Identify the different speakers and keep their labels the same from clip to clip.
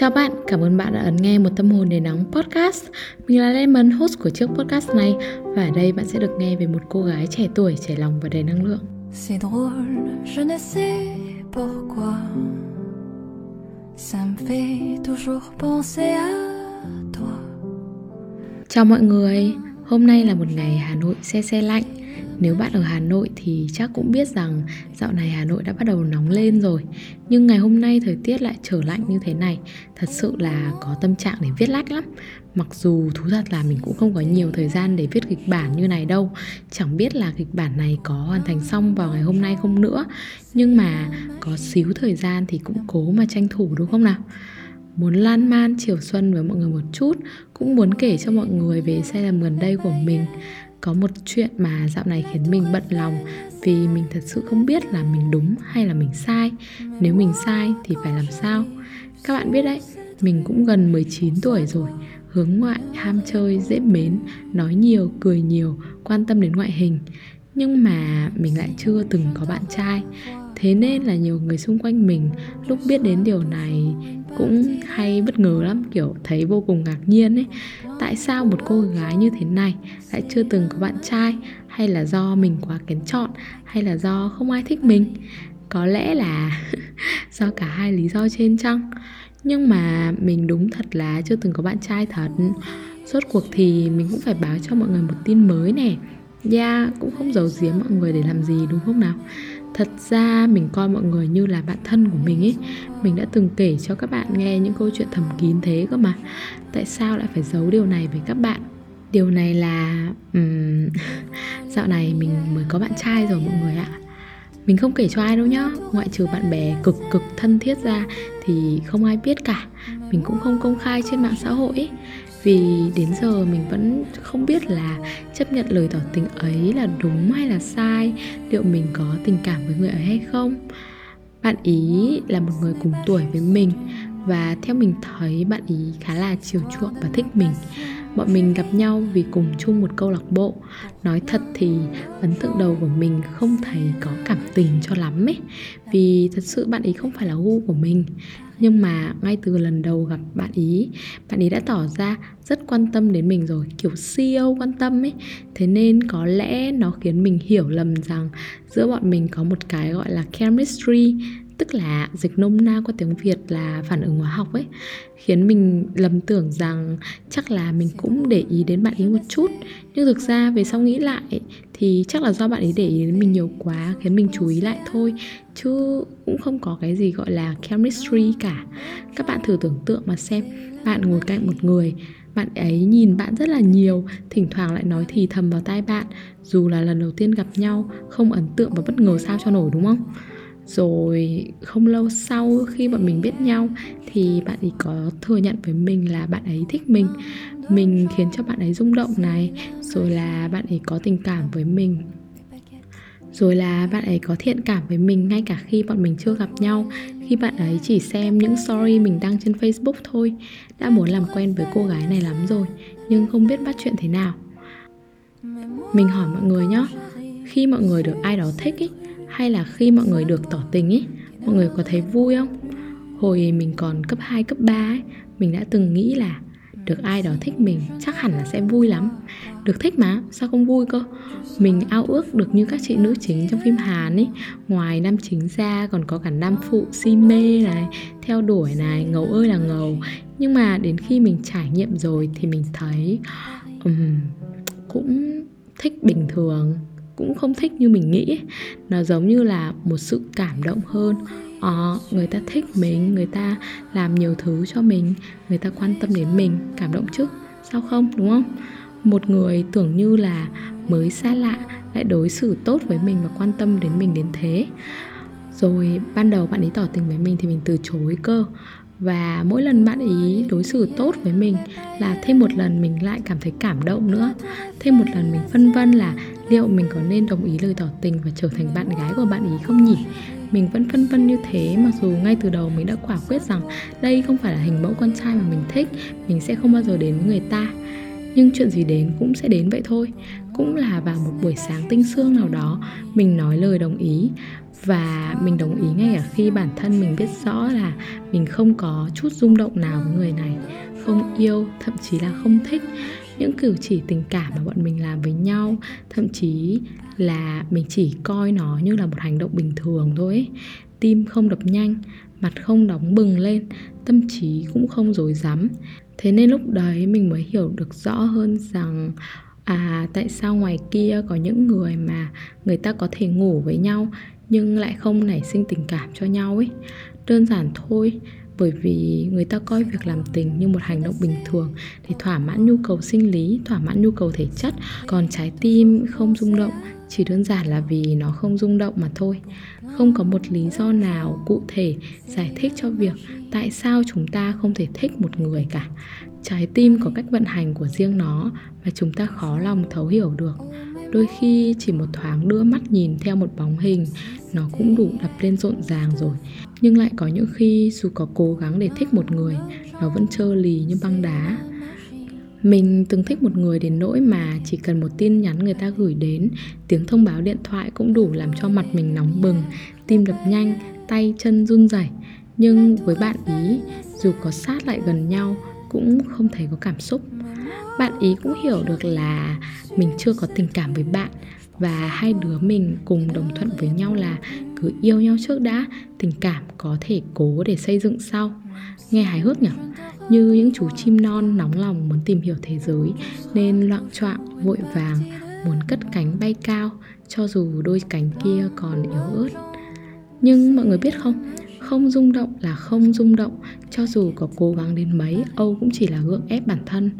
Speaker 1: Chào bạn, cảm ơn bạn đã ấn nghe một tâm hồn để nóng podcast. Mình là Lemon, host của chiếc podcast này và ở đây bạn sẽ được nghe về một cô gái trẻ tuổi, trẻ lòng và đầy năng lượng.
Speaker 2: C'est drôle, je ne sais pourquoi Ça me fait toujours penser à toi
Speaker 1: Chào mọi người, hôm nay là một ngày Hà Nội xe xe lạnh nếu bạn ở Hà Nội thì chắc cũng biết rằng dạo này Hà Nội đã bắt đầu nóng lên rồi. Nhưng ngày hôm nay thời tiết lại trở lạnh như thế này, Thật sự là có tâm trạng để viết lách lắm. Mặc dù thú thật là mình cũng không có nhiều thời gian để viết kịch bản như này đâu. Chẳng biết là kịch bản này có hoàn thành xong vào ngày hôm nay không nữa. Nhưng mà có xíu thời gian thì cũng cố mà tranh thủ đúng không nào? Muốn lan man chiều xuân với mọi người một chút, cũng muốn kể cho mọi người về sai lầm gần đây của mình có một chuyện mà dạo này khiến mình bận lòng vì mình thật sự không biết là mình đúng hay là mình sai. Nếu mình sai thì phải làm sao? Các bạn biết đấy, mình cũng gần 19 tuổi rồi, hướng ngoại, ham chơi, dễ mến, nói nhiều, cười nhiều, quan tâm đến ngoại hình. Nhưng mà mình lại chưa từng có bạn trai thế nên là nhiều người xung quanh mình lúc biết đến điều này cũng hay bất ngờ lắm kiểu thấy vô cùng ngạc nhiên ấy. Tại sao một cô gái như thế này lại chưa từng có bạn trai? Hay là do mình quá kén chọn? Hay là do không ai thích mình? Có lẽ là do cả hai lý do trên chăng? Nhưng mà mình đúng thật là chưa từng có bạn trai thật. Rốt cuộc thì mình cũng phải báo cho mọi người một tin mới nè. Yeah, cũng không giấu giếm mọi người để làm gì đúng không nào? Thật ra mình coi mọi người như là bạn thân của mình ấy Mình đã từng kể cho các bạn nghe những câu chuyện thầm kín thế cơ mà. Tại sao lại phải giấu điều này với các bạn? Điều này là um, Dạo này mình mới có bạn trai rồi mọi người ạ. Mình không kể cho ai đâu nhá. Ngoại trừ bạn bè cực cực thân thiết ra Thì không ai biết cả. Mình cũng không công khai trên mạng xã hội ấy vì đến giờ mình vẫn không biết là chấp nhận lời tỏ tình ấy là đúng hay là sai, liệu mình có tình cảm với người ấy hay không. Bạn ý là một người cùng tuổi với mình và theo mình thấy bạn ý khá là chiều chuộng và thích mình bọn mình gặp nhau vì cùng chung một câu lạc bộ. Nói thật thì ấn tượng đầu của mình không thấy có cảm tình cho lắm ấy. Vì thật sự bạn ý không phải là gu của mình. Nhưng mà ngay từ lần đầu gặp bạn ý bạn ý đã tỏ ra rất quan tâm đến mình rồi, kiểu siêu quan tâm ấy. Thế nên có lẽ nó khiến mình hiểu lầm rằng giữa bọn mình có một cái gọi là chemistry tức là dịch nôm na qua tiếng Việt là phản ứng hóa học ấy, khiến mình lầm tưởng rằng chắc là mình cũng để ý đến bạn ấy một chút. Nhưng thực ra về sau nghĩ lại thì chắc là do bạn ấy để ý đến mình nhiều quá, khiến mình chú ý lại thôi. Chứ cũng không có cái gì gọi là chemistry cả. Các bạn thử tưởng tượng mà xem, bạn ngồi cạnh một người, bạn ấy nhìn bạn rất là nhiều, thỉnh thoảng lại nói thì thầm vào tai bạn. Dù là lần đầu tiên gặp nhau, không ấn tượng và bất ngờ sao cho nổi, đúng không? Rồi không lâu sau khi bọn mình biết nhau thì bạn ấy có thừa nhận với mình là bạn ấy thích mình. Mình khiến cho bạn ấy rung động này rồi là bạn ấy có tình cảm với mình. Rồi là bạn ấy có thiện cảm với mình ngay cả khi bọn mình chưa gặp nhau khi bạn ấy chỉ xem những story mình đăng trên facebook thôi. Đã muốn làm quen với cô gái này lắm rồi nhưng không biết bắt chuyện thế nào. Mình hỏi mọi người nhé khi mọi người được ai đó thích ý, hay là khi mọi người được tỏ tình ấy mọi người có thấy vui không? Hồi mình còn cấp 2, cấp 3 ấy mình đã từng nghĩ là được ai đó thích mình chắc hẳn là sẽ vui lắm. Được thích mà sao không vui cơ? Mình ao ước được như các chị nữ chính trong phim hàn ấy. Ngoài nam chính ra còn có cả nam phụ si mê này theo đuổi này ngầu ơi là ngầu. Nhưng mà đến khi mình trải nghiệm rồi thì mình thấy um, cũng thích bình thường cũng không thích như mình nghĩ. Nó giống như là một sự cảm động hơn. Ờ, người ta thích mình người ta làm nhiều thứ cho mình người ta quan tâm đến mình cảm động chứ sao không đúng không? Một người tưởng như là mới xa lạ lại đối xử tốt với mình và quan tâm đến mình đến thế. Rồi ban đầu bạn ấy tỏ tình với mình thì mình từ chối cơ. Và mỗi lần bạn ý đối xử tốt với mình là thêm một lần mình lại cảm thấy cảm động nữa. Thêm một lần mình phân vân là liệu mình có nên đồng ý lời tỏ tình và trở thành bạn gái của bạn ý không nhỉ? Mình vẫn phân vân như thế, mặc dù ngay từ đầu mình đã quả quyết rằng đây không phải là hình mẫu con trai mà mình thích, mình sẽ không bao giờ đến với người ta. Nhưng chuyện gì đến cũng sẽ đến vậy thôi. Cũng là vào một buổi sáng tinh sương nào đó, mình nói lời đồng ý. Và mình đồng ý ngay cả khi bản thân mình biết rõ là mình không có chút rung động nào với người này. Không yêu, thậm chí là không thích những cử chỉ tình cảm mà bọn mình làm với nhau, thậm chí là mình chỉ coi nó như là một hành động bình thường thôi ấy. tim không đập nhanh, mặt không đóng bừng lên, tâm trí cũng không dối rắm thế nên lúc đấy mình mới hiểu được rõ hơn rằng à tại sao ngoài kia có những người mà người ta có thể ngủ với nhau, nhưng lại không nảy sinh tình cảm cho nhau ấy đơn giản thôi bởi vì người ta coi việc làm tình như một hành động bình thường để thỏa mãn nhu cầu sinh lý, thỏa mãn nhu cầu thể chất. Còn trái tim không rung động, chỉ đơn giản là vì nó không rung động mà thôi. Không có một lý do nào cụ thể giải thích cho việc tại sao chúng ta không thể thích một người cả. Trái tim có cách vận hành của riêng nó mà chúng ta khó lòng thấu hiểu được đôi khi chỉ một thoáng đưa mắt nhìn theo một bóng hình, nó cũng đủ đập lên rộn ràng rồi. Nhưng lại có những khi dù có cố gắng để thích một người, nó vẫn trơ lì như băng đá. Mình từng thích một người đến nỗi mà chỉ cần một tin nhắn người ta gửi đến, tiếng thông báo điện thoại cũng đủ làm cho mặt mình nóng bừng, tim đập nhanh, tay chân run rẩy. Nhưng với bạn ý, dù có sát lại gần nhau, cũng không thấy có cảm xúc bạn ý cũng hiểu được là mình chưa có tình cảm với bạn và hai đứa mình cùng đồng thuận với nhau là cứ yêu nhau trước đã, tình cảm có thể cố để xây dựng sau. Nghe hài hước nhỉ? Như những chú chim non nóng lòng muốn tìm hiểu thế giới nên loạn choạng, vội vàng, muốn cất cánh bay cao cho dù đôi cánh kia còn yếu ớt. Nhưng mọi người biết không? Không rung động là không rung động. Cho dù có cố gắng đến mấy, âu cũng chỉ là gượng ép bản thân.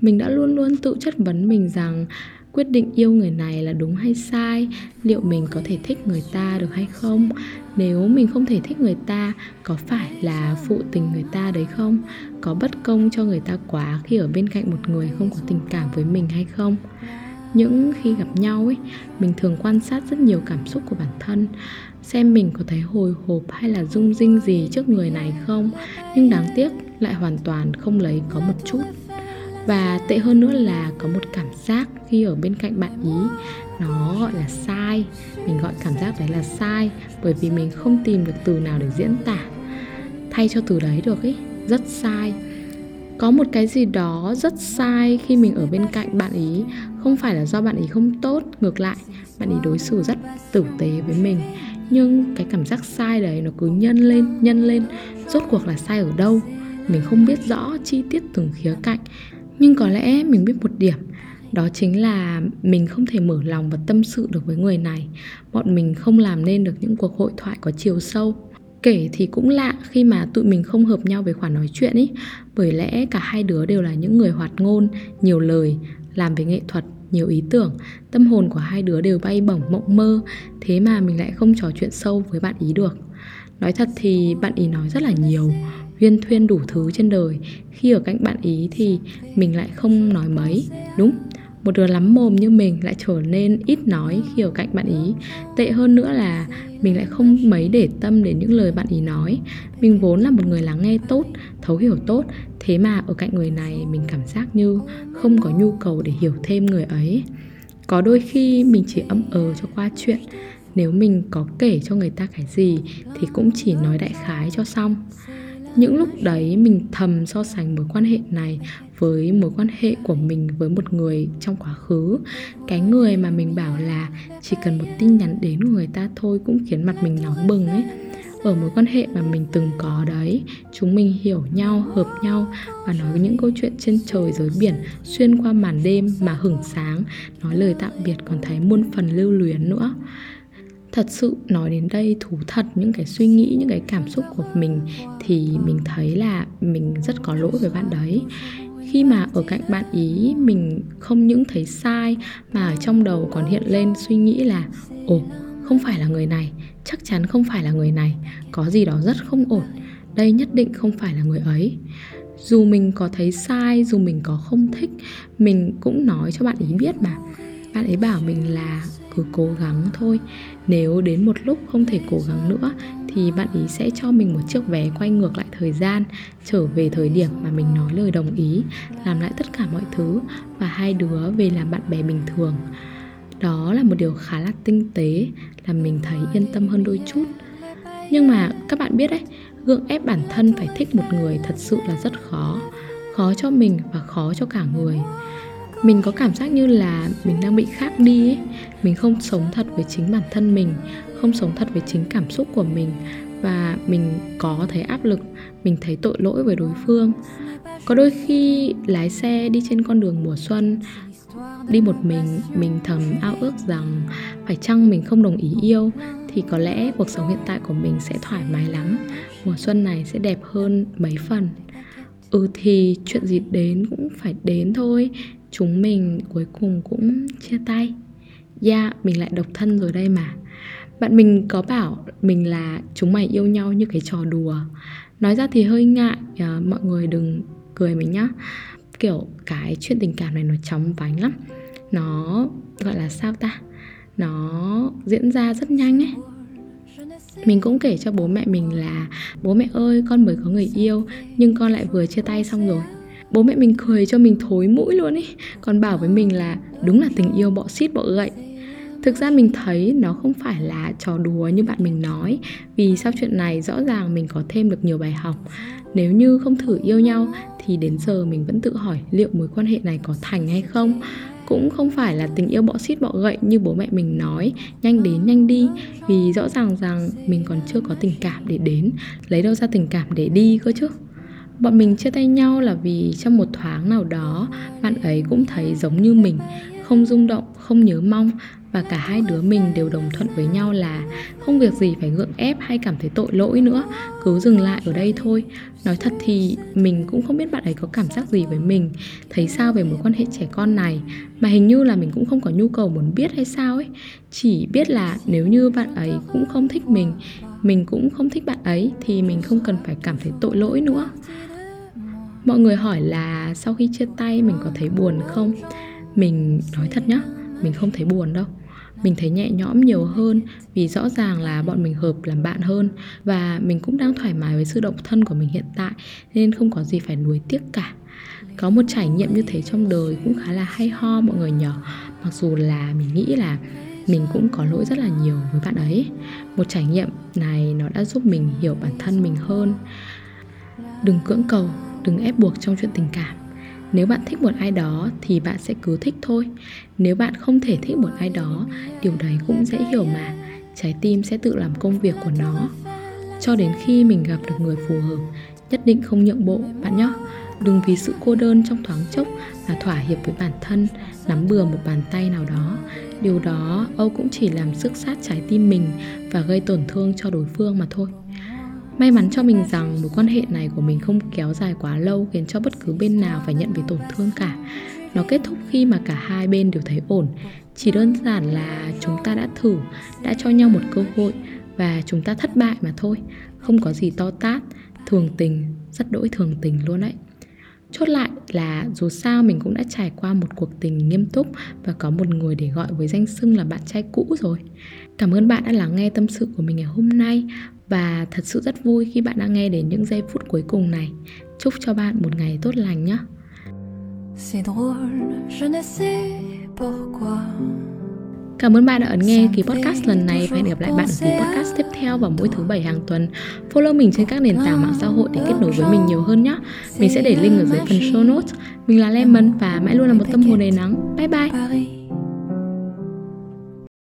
Speaker 1: Mình đã luôn luôn tự chất vấn mình rằng quyết định yêu người này là đúng hay sai, liệu mình có thể thích người ta được hay không? Nếu mình không thể thích người ta, có phải là phụ tình người ta đấy không? Có bất công cho người ta quá khi ở bên cạnh một người không có tình cảm với mình hay không? Những khi gặp nhau ấy, mình thường quan sát rất nhiều cảm xúc của bản thân xem mình có thấy hồi hộp hay là rung rinh gì trước người này không? Nhưng đáng tiếc, lại hoàn toàn không lấy có một chút. Và tệ hơn nữa là có một cảm giác khi ở bên cạnh bạn ý, nó gọi là sai. Mình gọi cảm giác đấy là sai, bởi vì mình không tìm được từ nào để diễn tả. Thay cho từ đấy được ý, rất sai. Có một cái gì đó rất sai khi mình ở bên cạnh bạn ý, không phải là do bạn ý không tốt, ngược lại, bạn ý đối xử rất tử tế với mình nhưng cái cảm giác sai đấy nó cứ nhân lên nhân lên. Rốt cuộc là sai ở đâu? Mình không biết rõ chi tiết từng khía cạnh. Nhưng có lẽ mình biết một điểm. Đó chính là mình không thể mở lòng và tâm sự được với người này. Bọn mình không làm nên được những cuộc hội thoại có chiều sâu. Kể thì cũng lạ khi mà tụi mình không hợp nhau về khoản nói chuyện ý. Bởi lẽ cả hai đứa đều là những người hoạt ngôn, nhiều lời, làm về nghệ thuật nhiều ý tưởng, tâm hồn của hai đứa đều bay bổng mộng mơ, thế mà mình lại không trò chuyện sâu với bạn ý được. Nói thật thì bạn ý nói rất là nhiều, huyên thuyên đủ thứ trên đời, khi ở cạnh bạn ý thì mình lại không nói mấy, đúng? Một đứa lắm mồm như mình lại trở nên ít nói khi ở cạnh bạn ý. Tệ hơn nữa là mình lại không mấy để tâm đến những lời bạn ý nói. Mình vốn là một người lắng nghe tốt, thấu hiểu tốt. Thế mà ở cạnh người này, mình cảm giác như không có nhu cầu để hiểu thêm người ấy. Có đôi khi mình chỉ ấm ờ cho qua chuyện. Nếu mình có kể cho người ta cái gì thì cũng chỉ nói đại khái cho xong những lúc đấy mình thầm so sánh mối quan hệ này với mối quan hệ của mình với một người trong quá khứ. Cái người mà mình bảo là chỉ cần một tin nhắn đến của người ta thôi cũng khiến mặt mình nóng bừng ấy. Ở mối quan hệ mà mình từng có đấy, chúng mình hiểu nhau, hợp nhau và nói những câu chuyện trên trời dưới biển, xuyên qua màn đêm mà hửng sáng, nói lời tạm biệt còn thấy muôn phần lưu luyến nữa thật sự nói đến đây thú thật những cái suy nghĩ, những cái cảm xúc của mình thì mình thấy là mình rất có lỗi với bạn đấy. Khi mà ở cạnh bạn ý, mình không những thấy sai mà ở trong đầu còn hiện lên suy nghĩ là, ồ, không phải là người này, chắc chắn không phải là người này, có gì đó rất không ổn, đây nhất định không phải là người ấy. Dù mình có thấy sai, dù mình có không thích, mình cũng nói cho bạn ý biết mà. Bạn ấy bảo mình là cứ cố gắng thôi. Nếu đến một lúc không thể cố gắng nữa, thì bạn ý sẽ cho mình một chiếc vé quay ngược lại thời gian, trở về thời điểm mà mình nói lời đồng ý, làm lại tất cả mọi thứ và hai đứa về làm bạn bè bình thường. Đó là một điều khá là tinh tế, làm mình thấy yên tâm hơn đôi chút. Nhưng mà các bạn biết đấy, gượng ép bản thân phải thích một người thật sự là rất khó. Khó cho mình và khó cho cả người mình có cảm giác như là mình đang bị khác đi ấy. mình không sống thật với chính bản thân mình, không sống thật với chính cảm xúc của mình. Và mình có thấy áp lực, mình thấy tội lỗi với đối phương. Có đôi khi lái xe đi trên con đường mùa xuân, đi một mình mình thầm ao ước rằng phải chăng mình không đồng ý yêu, thì có lẽ cuộc sống hiện tại của mình sẽ thoải mái lắm. Mùa xuân này sẽ đẹp hơn mấy phần. Ừ thì chuyện gì đến cũng phải đến thôi chúng mình cuối cùng cũng chia tay. Dạ yeah, mình lại độc thân rồi đây mà. Bạn mình có bảo mình là chúng mày yêu nhau như cái trò đùa. Nói ra thì hơi ngại à, mọi người đừng cười mình nhá. Kiểu cái chuyện tình cảm này nó chóng vánh lắm. Nó gọi là sao ta? Nó diễn ra rất nhanh ấy. Mình cũng kể cho bố mẹ mình là bố mẹ ơi con mới có người yêu nhưng con lại vừa chia tay xong rồi bố mẹ mình cười cho mình thối mũi luôn ý. Còn bảo với mình là, đúng là tình yêu, bọ xít, bọ gậy. Thực ra mình thấy nó không phải là trò đùa như bạn mình nói, vì sau chuyện này rõ ràng mình có thêm được nhiều bài học. Nếu như không thử yêu nhau, thì đến giờ mình vẫn tự hỏi liệu mối quan hệ này có thành hay không. Cũng không phải là tình yêu bọ xít, bọ gậy như bố mẹ mình nói, nhanh đến nhanh đi, vì rõ ràng rằng mình còn chưa có tình cảm để đến. Lấy đâu ra tình cảm để đi cơ chứ? Bọn mình chia tay nhau là vì trong một thoáng nào đó, bạn ấy cũng thấy giống như mình, không rung động, không nhớ mong, và cả hai đứa mình đều đồng thuận với nhau là không việc gì phải gượng ép hay cảm thấy tội lỗi nữa, cứ dừng lại ở đây thôi. Nói thật thì mình cũng không biết bạn ấy có cảm giác gì với mình, thấy sao về mối quan hệ trẻ con này, mà hình như là mình cũng không có nhu cầu muốn biết hay sao ấy. Chỉ biết là nếu như bạn ấy cũng không thích mình mình cũng không thích bạn ấy thì mình không cần phải cảm thấy tội lỗi nữa mọi người hỏi là sau khi chia tay mình có thấy buồn không? Mình nói thật nhá, mình không thấy buồn đâu. Mình thấy nhẹ nhõm nhiều hơn vì rõ ràng là bọn mình hợp làm bạn hơn và mình cũng đang thoải mái với sự độc thân của mình hiện tại nên không có gì phải nuối tiếc cả. Có một trải nghiệm như thế trong đời cũng khá là hay ho mọi người nhở. Mặc dù là mình nghĩ là mình cũng có lỗi rất là nhiều với bạn ấy. Một trải nghiệm này nó đã giúp mình hiểu bản thân mình hơn. Đừng cưỡng cầu đừng ép buộc trong chuyện tình cảm. Nếu bạn thích một ai đó thì bạn sẽ cứ thích thôi. Nếu bạn không thể thích một ai đó, điều đấy cũng dễ hiểu mà. Trái tim sẽ tự làm công việc của nó. Cho đến khi mình gặp được người phù hợp, nhất định không nhượng bộ, bạn nhé. Đừng vì sự cô đơn trong thoáng chốc mà thỏa hiệp với bản thân, nắm bừa một bàn tay nào đó. Điều đó, âu cũng chỉ làm sức sát trái tim mình và gây tổn thương cho đối phương mà thôi. May mắn cho mình rằng mối quan hệ này của mình không kéo dài quá lâu khiến cho bất cứ bên nào phải nhận về tổn thương cả. Nó kết thúc khi mà cả hai bên đều thấy ổn. Chỉ đơn giản là chúng ta đã thử, đã cho nhau một cơ hội và chúng ta thất bại mà thôi. Không có gì to tát, thường tình, rất đỗi thường tình luôn đấy. Chốt lại là dù sao mình cũng đã trải qua một cuộc tình nghiêm túc và có một người để gọi với danh xưng là bạn trai cũ rồi. Cảm ơn bạn đã lắng nghe tâm sự của mình ngày hôm nay và thật sự rất vui khi bạn đã nghe đến những giây phút cuối cùng này. Chúc cho bạn một ngày tốt lành nhé. C'est drôle, je ne sais pourquoi. Cảm ơn bạn đã ấn nghe kỳ podcast lần này và hẹn gặp lại bạn ở kỳ podcast tiếp theo vào mỗi thứ bảy hàng tuần. Follow mình trên các nền tảng mạng xã hội để kết nối với mình nhiều hơn nhé. Mình sẽ để link ở dưới phần show notes. Mình là Lemon và mãi luôn là một tâm hồn đầy nắng. Bye bye!